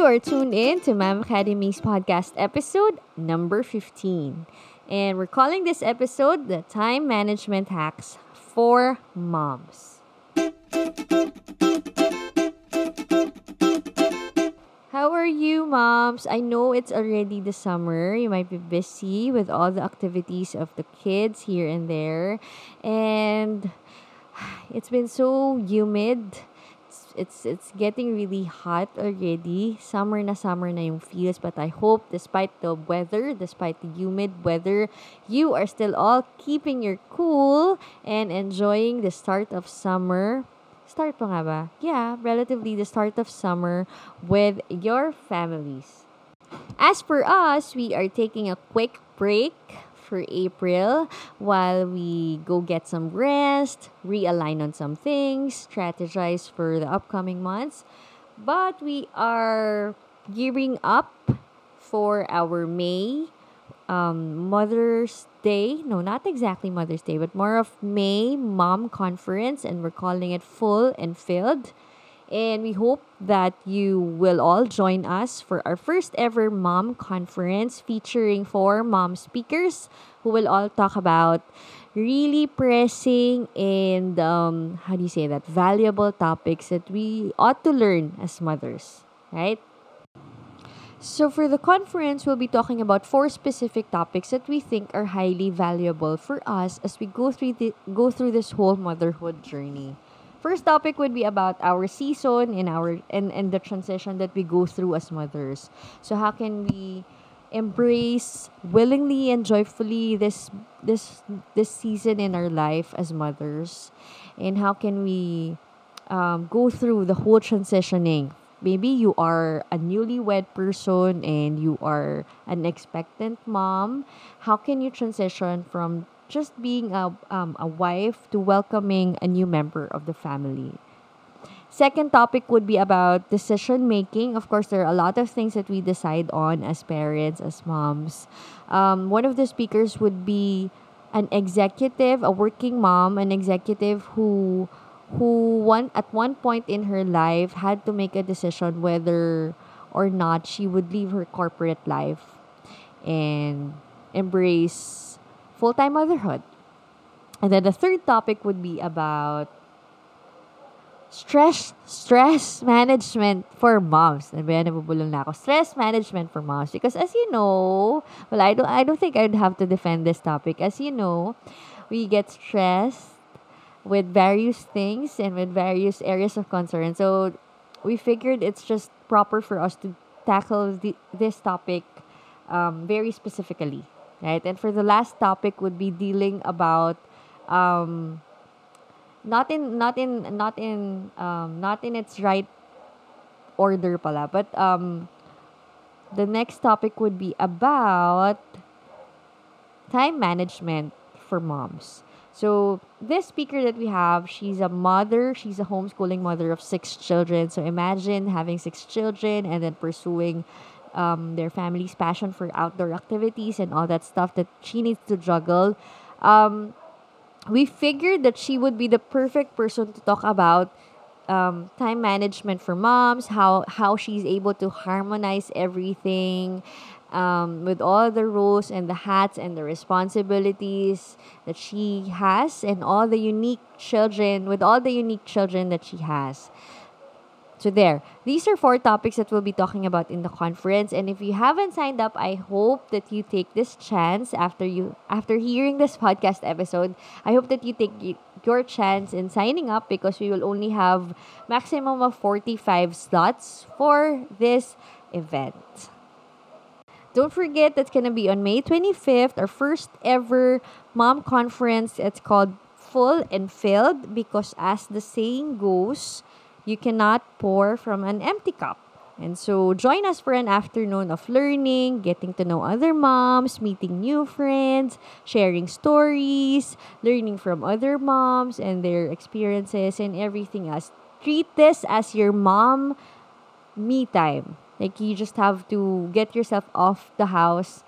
You are tuned in to Ma'am Academy's podcast episode number 15. And we're calling this episode the Time Management Hacks for Moms. How are you, moms? I know it's already the summer. You might be busy with all the activities of the kids here and there. And it's been so humid. It's, it's, getting really hot already. Summer na summer na yung feels. But I hope, despite the weather, despite the humid weather, you are still all keeping your cool and enjoying the start of summer start pa nga ba? Yeah, relatively the start of summer with your families. As for us, we are taking a quick break for April while we go get some rest, realign on some things, strategize for the upcoming months. But we are gearing up for our May um, Mother's Day. No, not exactly Mother's Day, but more of May Mom Conference, and we're calling it Full and Filled. And we hope that you will all join us for our first ever mom conference featuring four mom speakers who will all talk about really pressing and um, how do you say that valuable topics that we ought to learn as mothers, right? So, for the conference, we'll be talking about four specific topics that we think are highly valuable for us as we go through the, go through this whole motherhood journey. First topic would be about our season and our and, and the transition that we go through as mothers. So, how can we embrace willingly and joyfully this this this season in our life as mothers, and how can we um, go through the whole transitioning? Maybe you are a newlywed person and you are an expectant mom. How can you transition from just being a, um, a wife to welcoming a new member of the family second topic would be about decision making of course there are a lot of things that we decide on as parents as moms um, one of the speakers would be an executive a working mom an executive who who one at one point in her life had to make a decision whether or not she would leave her corporate life and embrace full-time motherhood. And then the third topic would be about stress stress management for moms. Nabiyan, nabubulong na ako. Stress management for moms. Because as you know, well, I don't, I don't think I'd have to defend this topic. As you know, we get stressed with various things and with various areas of concern. So we figured it's just proper for us to tackle the, this topic um, very specifically, right? And for the last topic would be dealing about um, not in not in not in um, not in its right order pala, but um, the next topic would be about time management for moms. So this speaker that we have, she's a mother, she's a homeschooling mother of six children. So imagine having six children and then pursuing um, their family's passion for outdoor activities and all that stuff that she needs to juggle. Um, we figured that she would be the perfect person to talk about um, time management for moms, how how she's able to harmonize everything, um, with all the roles and the hats and the responsibilities that she has and all the unique children with all the unique children that she has so there. These are four topics that we'll be talking about in the conference. And if you haven't signed up i hope that you take this chance after you after hearing this podcast episode. I hope that you take your chance in signing up because we will only have maximum of 45 slots for this event. Don't forget that's gonna be on May 25th, our first ever mom conference. It's called Full and Filled because, as the saying goes, you cannot pour from an empty cup. And so, join us for an afternoon of learning, getting to know other moms, meeting new friends, sharing stories, learning from other moms and their experiences, and everything else. Treat this as your mom me time. Like you just have to get yourself off the house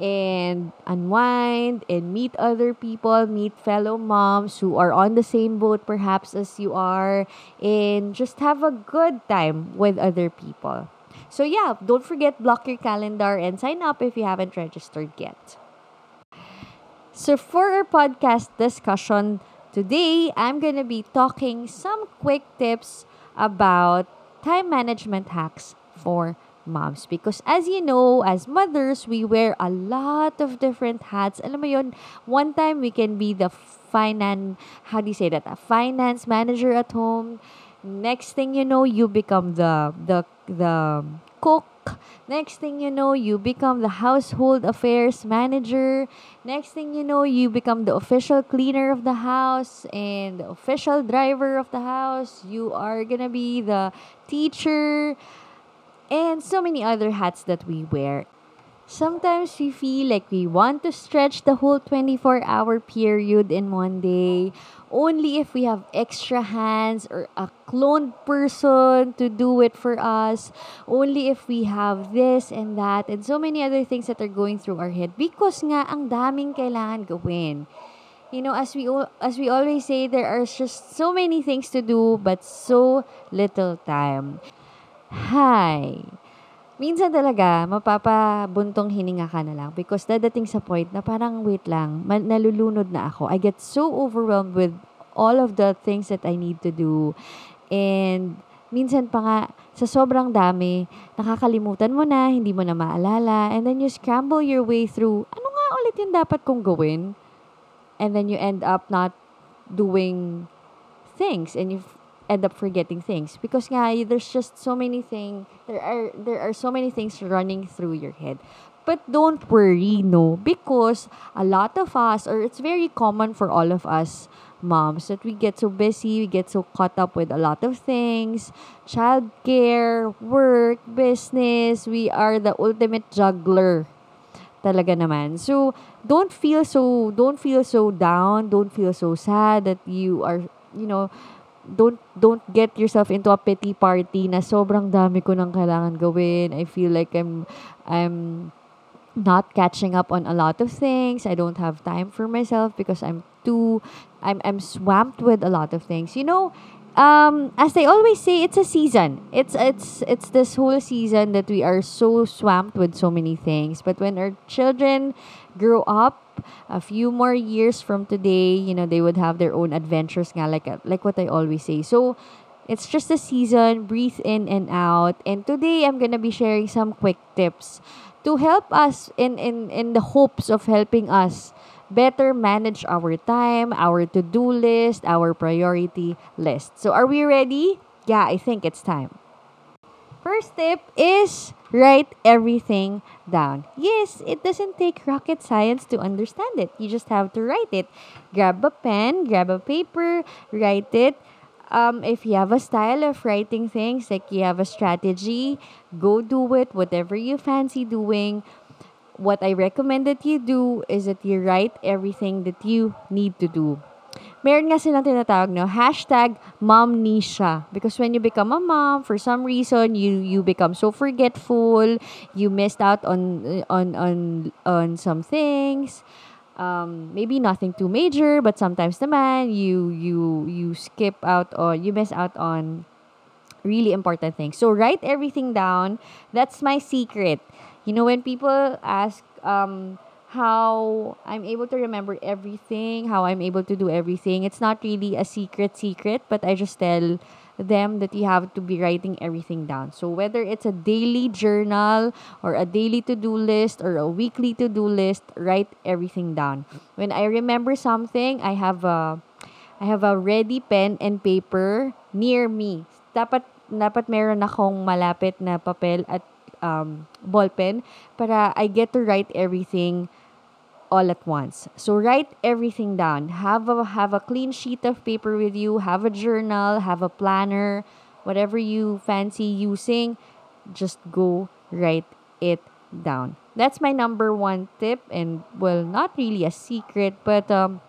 and unwind and meet other people, meet fellow moms who are on the same boat perhaps as you are, and just have a good time with other people. So yeah, don't forget block your calendar and sign up if you haven't registered yet. So for our podcast discussion today, I'm going to be talking some quick tips about time management hacks for moms. Because as you know, as mothers, we wear a lot of different hats. Alam mo one time we can be the finance, how do you say that? A finance manager at home. Next thing you know, you become the the the cook. Next thing you know, you become the household affairs manager. Next thing you know, you become the official cleaner of the house and the official driver of the house. You are gonna be the teacher and so many other hats that we wear. Sometimes we feel like we want to stretch the whole 24 hour period in one day only if we have extra hands or a cloned person to do it for us, only if we have this and that, and so many other things that are going through our head because nga ang daming kailangan gawin. You know, as we as we always say, there are just so many things to do but so little time. Hi. Minsan talaga, mapapabuntong hininga ka na lang because dadating sa point na parang wait lang, man, nalulunod na ako. I get so overwhelmed with all of the things that I need to do. And minsan pa nga, sa sobrang dami, nakakalimutan mo na, hindi mo na maalala, and then you scramble your way through, ano nga ulit yung dapat kong gawin? And then you end up not doing things and you end up forgetting things. Because nga there's just so many things there are there are so many things running through your head. But don't worry no. Because a lot of us or it's very common for all of us moms that we get so busy we get so caught up with a lot of things. Childcare work business we are the ultimate juggler. Talaga naman. So don't feel so don't feel so down don't feel so sad that you are you know don't don't get yourself into a pity party na sobrang dami ko nang kailangan gawin. I feel like I'm I'm not catching up on a lot of things. I don't have time for myself because I'm too I'm I'm swamped with a lot of things. You know, um as they always say it's a season. It's it's it's this whole season that we are so swamped with so many things. But when our children grow up a few more years from today, you know, they would have their own adventures nga, like, uh, like what I always say. So, it's just a season, breathe in and out. And today, I'm gonna be sharing some quick tips to help us in, in, in the hopes of helping us better manage our time, our to-do list, our priority list. So, are we ready? Yeah, I think it's time. First tip is write everything down. Yes, it doesn't take rocket science to understand it. You just have to write it. Grab a pen, grab a paper, write it. Um, if you have a style of writing things, like you have a strategy, go do it, whatever you fancy doing. What I recommend that you do is that you write everything that you need to do meron nga silang tinatawag, no, hashtag momnisha. Because when you become a mom, for some reason, you you become so forgetful, you missed out on on on on some things. Um, maybe nothing too major, but sometimes naman you you you skip out or you miss out on really important things. So write everything down. That's my secret. You know, when people ask um, how I'm able to remember everything, how I'm able to do everything. It's not really a secret secret, but I just tell them that you have to be writing everything down. So whether it's a daily journal or a daily to-do list or a weekly to-do list, write everything down. When I remember something, I have a I have a ready pen and paper near me. Dapat dapat meron akong malapit na papel at um, ballpen para I get to write everything all at once. So write everything down. Have a have a clean sheet of paper with you, have a journal, have a planner, whatever you fancy using, just go write it down. That's my number one tip and well, not really a secret, but um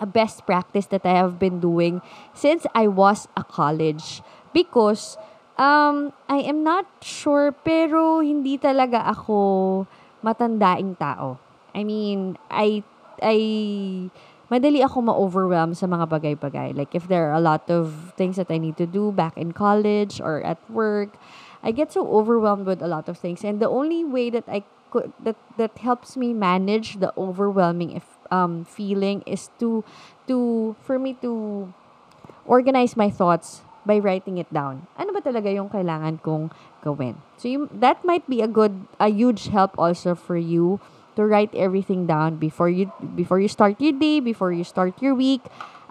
a best practice that I have been doing since I was a college because um I am not sure pero hindi talaga ako matandaing tao. I mean, I, I, madali ako ma-overwhelm sa mga bagay-bagay. Like, if there are a lot of things that I need to do back in college or at work, I get so overwhelmed with a lot of things, and the only way that I could that that helps me manage the overwhelming if, um, feeling is to to for me to organize my thoughts by writing it down. Ano ba talaga yung kailangan kong gawin? So you, that might be a good a huge help also for you to write everything down before you before you start your day, before you start your week.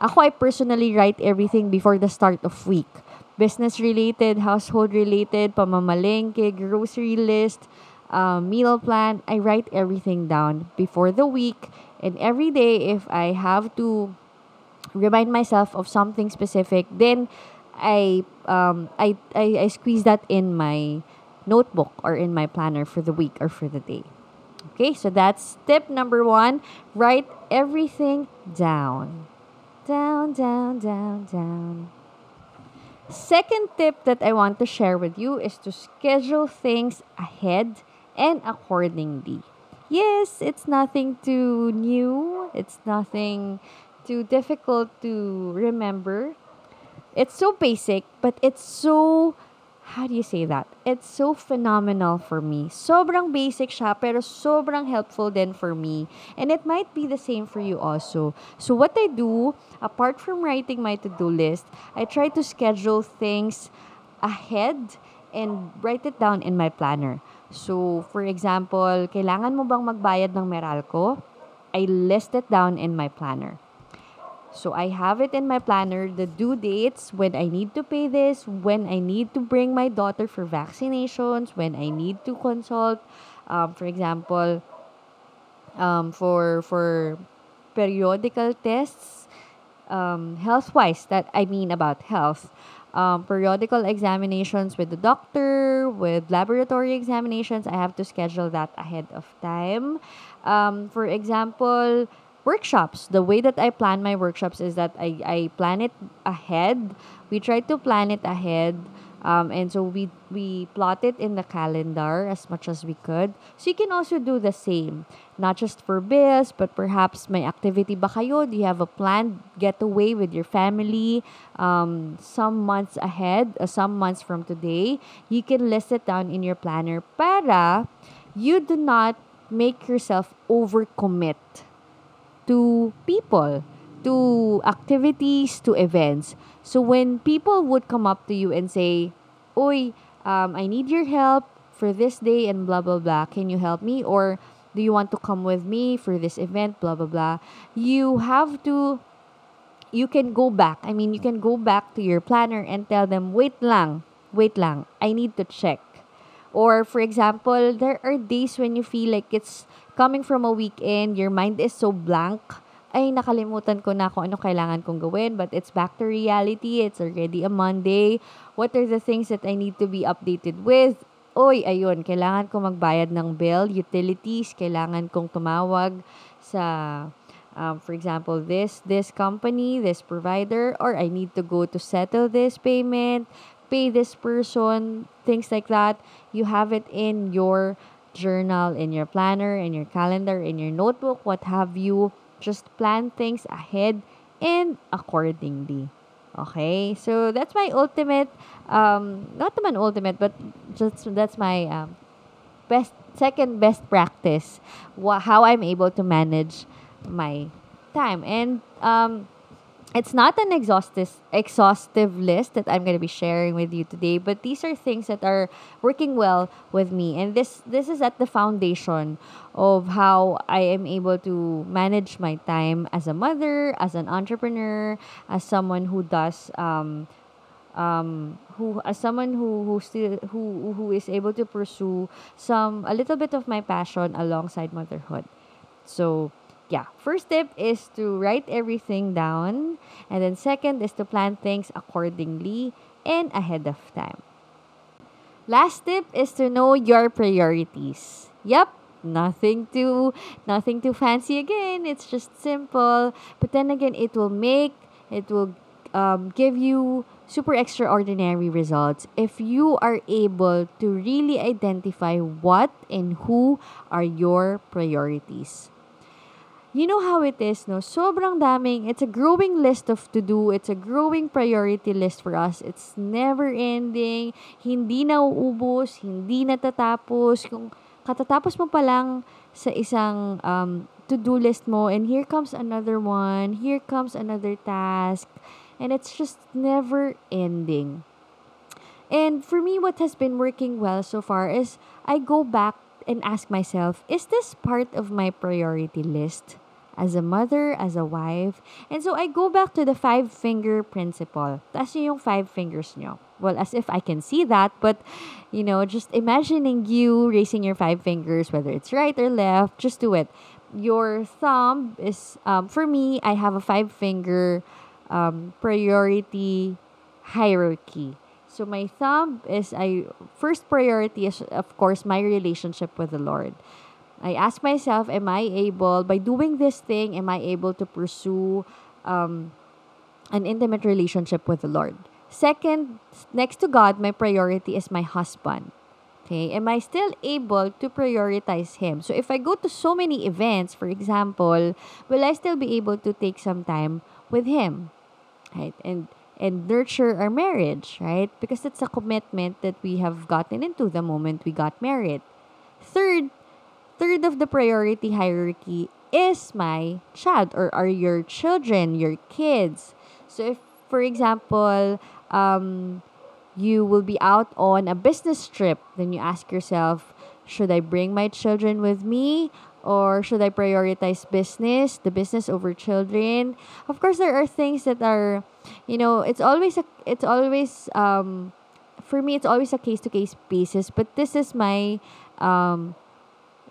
Ako I personally write everything before the start of week. Business related, household related, pamamalengke, grocery list, uh, meal plan. I write everything down before the week and every day if I have to remind myself of something specific, then I um I, I I squeeze that in my notebook or in my planner for the week or for the day. Okay, so that's tip number one. Write everything down. Down, down, down, down. Second tip that I want to share with you is to schedule things ahead and accordingly. Yes, it's nothing too new, it's nothing too difficult to remember. It's so basic, but it's so how do you say that? It's so phenomenal for me. Sobrang basic siya, pero sobrang helpful din for me. And it might be the same for you also. So what I do, apart from writing my to-do list, I try to schedule things ahead and write it down in my planner. So, for example, kailangan mo bang magbayad ng Meralco? I list it down in my planner. So I have it in my planner the due dates when I need to pay this, when I need to bring my daughter for vaccinations, when I need to consult, um, for example, um, for for periodical tests, um, health wise. That I mean about health. Um, periodical examinations with the doctor, with laboratory examinations, I have to schedule that ahead of time. Um, for example, workshops. The way that I plan my workshops is that I, I plan it ahead. We try to plan it ahead. Um, and so we we plot it in the calendar as much as we could. So you can also do the same, not just for bills, but perhaps my activity ba kayo? Do you have a planned getaway with your family um, some months ahead, uh, some months from today? You can list it down in your planner para you do not make yourself overcommit to people, to activities, to events. So when people would come up to you and say, Oi, um, I need your help for this day and blah, blah, blah. Can you help me? Or do you want to come with me for this event? Blah, blah, blah. You have to, you can go back. I mean, you can go back to your planner and tell them, wait lang, wait lang. I need to check. Or, for example, there are days when you feel like it's coming from a weekend, your mind is so blank, ay nakalimutan ko na kung ano kailangan kong gawin, but it's back to reality. It's already a Monday. What are the things that I need to be updated with? Oy, ayun, kailangan ko magbayad ng bill, utilities, kailangan kong tumawag sa um, for example, this this company, this provider, or I need to go to settle this payment, pay this person, things like that. You have it in your journal, in your planner, in your calendar, in your notebook, what have you. Just plan things ahead and accordingly. Okay, so that's my ultimate, um, not my ultimate, but just that's my um, best second best practice. Wh- how I'm able to manage my time and um, it's not an exhaustive exhaustive list that I'm going to be sharing with you today, but these are things that are working well with me, and this this is at the foundation of how I am able to manage my time as a mother, as an entrepreneur, as someone who does um, um, who as someone who who still who who is able to pursue some a little bit of my passion alongside motherhood. So yeah, first tip is to write everything down. And then second is to plan things accordingly and ahead of time. Last tip is to know your priorities. Yep, nothing too nothing too fancy again. It's just simple. But then again, it will make it will um, give you super extraordinary results if you are able to really identify what and who are your priorities you know how it is, no? Sobrang daming, it's a growing list of to do. It's a growing priority list for us. It's never ending. Hindi na uubos, hindi natatapos. Kung katatapos mo pa lang sa isang um, to-do list mo and here comes another one, here comes another task. And it's just never ending. And for me, what has been working well so far is I go back and ask myself, is this part of my priority list? As a mother, as a wife. And so I go back to the five finger principle. Taas niyo yung five fingers nyo. Well, as if I can see that, but you know, just imagining you raising your five fingers, whether it's right or left, just do it. Your thumb is, um, for me, I have a five finger um, priority hierarchy. So my thumb is I first priority is of course my relationship with the Lord. I ask myself, am I able, by doing this thing, am I able to pursue um, an intimate relationship with the Lord? Second, next to God, my priority is my husband. Okay, am I still able to prioritize him? So if I go to so many events, for example, will I still be able to take some time with him? Right? And and nurture our marriage, right? Because it's a commitment that we have gotten into the moment we got married. Third, third of the priority hierarchy is my child or are your children, your kids. So if for example, um, you will be out on a business trip, then you ask yourself, should I bring my children with me or should I prioritize business, the business over children? Of course, there are things that are, you know, it's always a, it's always um, for me, it's always a case to case basis. But this is my um,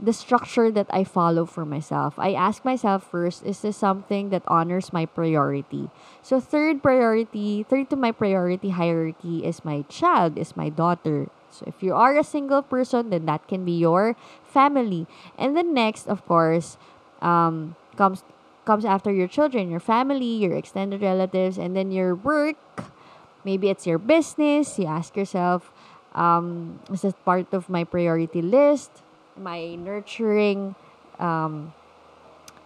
the structure that I follow for myself. I ask myself first, is this something that honors my priority? So third priority, third to my priority hierarchy is my child, is my daughter. So if you are a single person, then that can be your family. And then next, of course, um, comes comes after your children, your family, your extended relatives, and then your work. Maybe it's your business. You ask yourself, um, is this part of my priority list? My nurturing um,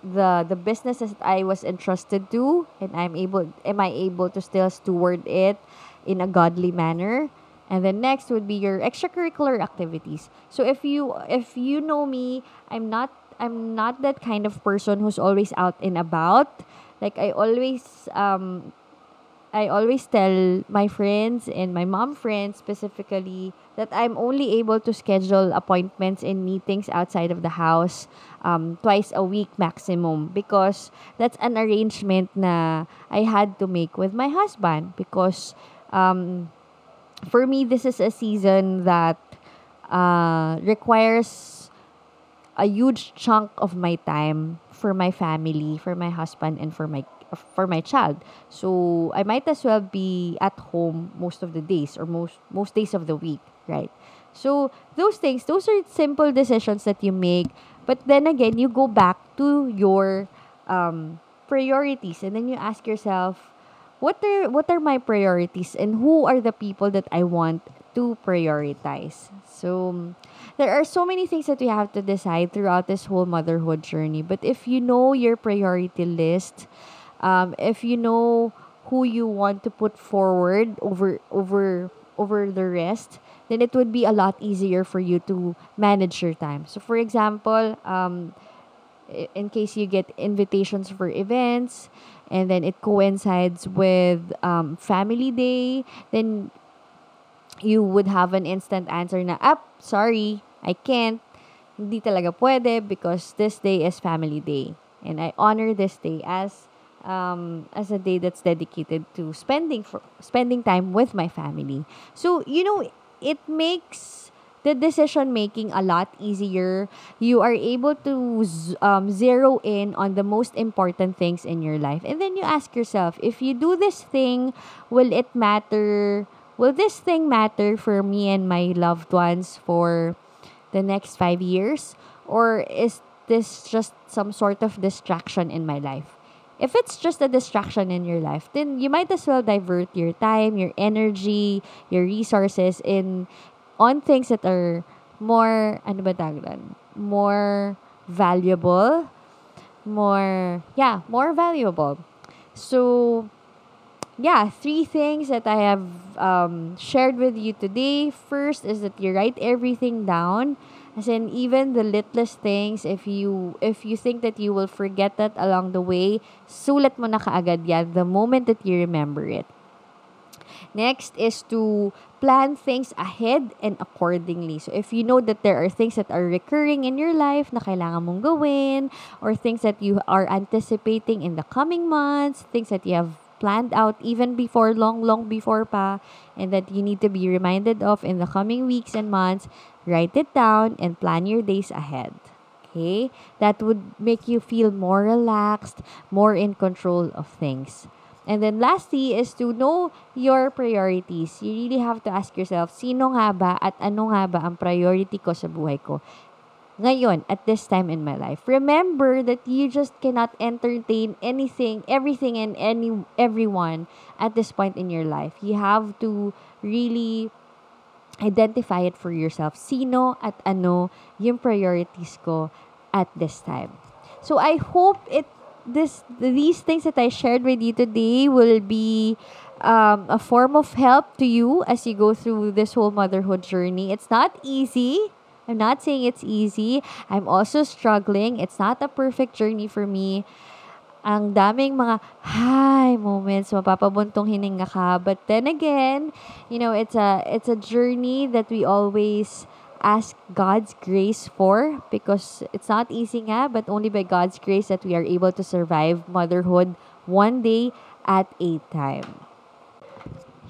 the the businesses that I was entrusted to and I'm able am I able to still steward it in a godly manner? And then next would be your extracurricular activities. So if you if you know me I'm not I'm not that kind of person who's always out and about. Like I always um I always tell my friends and my mom friends specifically that I'm only able to schedule appointments and meetings outside of the house um, twice a week maximum because that's an arrangement na I had to make with my husband because um, for me this is a season that uh, requires a huge chunk of my time for my family, for my husband, and for my for my child. So I might as well be at home most of the days or most most days of the week, right? So those things, those are simple decisions that you make. But then again, you go back to your um, priorities, and then you ask yourself, what are what are my priorities, and who are the people that I want to prioritize? So there are so many things that we have to decide throughout this whole motherhood journey. But if you know your priority list, um, if you know who you want to put forward over over over the rest then it would be a lot easier for you to manage your time. So for example um, in case you get invitations for events and then it coincides with um, family day then you would have an instant answer na up ah, sorry I can't. Hindi talaga pwede because this day is family day. And I honor this day as um, as a day that's dedicated to spending for spending time with my family. So you know, it makes the decision making a lot easier. You are able to um, zero in on the most important things in your life, and then you ask yourself, if you do this thing, will it matter? Will this thing matter for me and my loved ones for the next five years, or is this just some sort of distraction in my life? If it's just a distraction in your life, then you might as well divert your time, your energy, your resources in on things that are more ano ba? More valuable more yeah, more valuable. So yeah, three things that I have um, shared with you today. First is that you write everything down. As in, even the littlest things, if you if you think that you will forget that along the way, sulat mo na kaagad yan the moment that you remember it. Next is to plan things ahead and accordingly. So if you know that there are things that are recurring in your life na kailangan mong gawin or things that you are anticipating in the coming months, things that you have planned out even before long long before pa and that you need to be reminded of in the coming weeks and months, write it down and plan your days ahead. Okay? That would make you feel more relaxed, more in control of things. And then lastly is to know your priorities. You really have to ask yourself, sino nga ba at ano nga ba ang priority ko sa buhay ko? Ngayon, at this time in my life. Remember that you just cannot entertain anything, everything and any everyone at this point in your life. You have to really identify it for yourself. Sino at ano yung priorities ko at this time. So I hope it this these things that I shared with you today will be um, a form of help to you as you go through this whole motherhood journey. It's not easy. I'm not saying it's easy. I'm also struggling. It's not a perfect journey for me. Ang daming mga high moments, mapapabuntong hininga ka. But then again, you know, it's a it's a journey that we always ask God's grace for because it's not easy nga, but only by God's grace that we are able to survive motherhood one day at a time.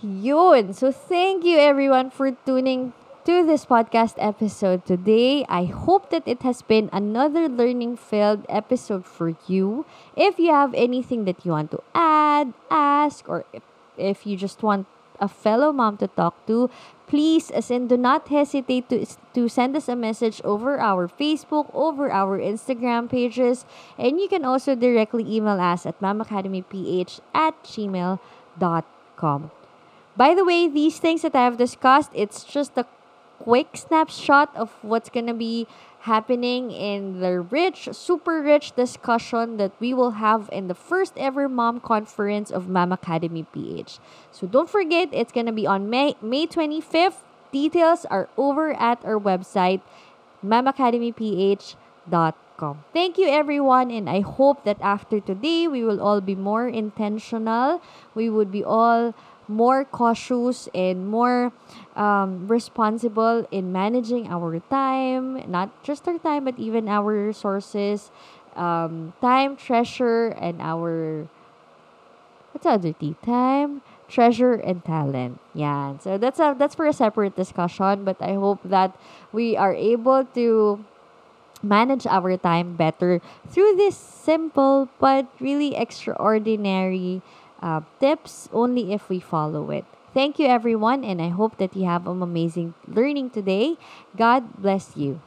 Yun. So thank you everyone for tuning to this podcast episode today. I hope that it has been another learning filled episode for you. If you have anything that you want to add, ask, or if, if you just want a fellow mom to talk to, please, as in, do not hesitate to, to send us a message over our Facebook, over our Instagram pages, and you can also directly email us at mamacademyph at gmail.com. By the way, these things that I have discussed, it's just a quick snapshot of what's gonna be happening in the rich, super rich discussion that we will have in the first ever mom conference of Mom Academy PH. So don't forget, it's gonna be on May May 25th. Details are over at our website, mamacademyph.com. Thank you everyone and I hope that after today we will all be more intentional. We would be all more cautious and more um, responsible in managing our time, not just our time, but even our resources, um, time, treasure, and our what's the other T? Time, treasure, and talent. Yeah. So that's a that's for a separate discussion. But I hope that we are able to manage our time better through this simple but really extraordinary uh, tips only if we follow it. Thank you, everyone, and I hope that you have an amazing learning today. God bless you.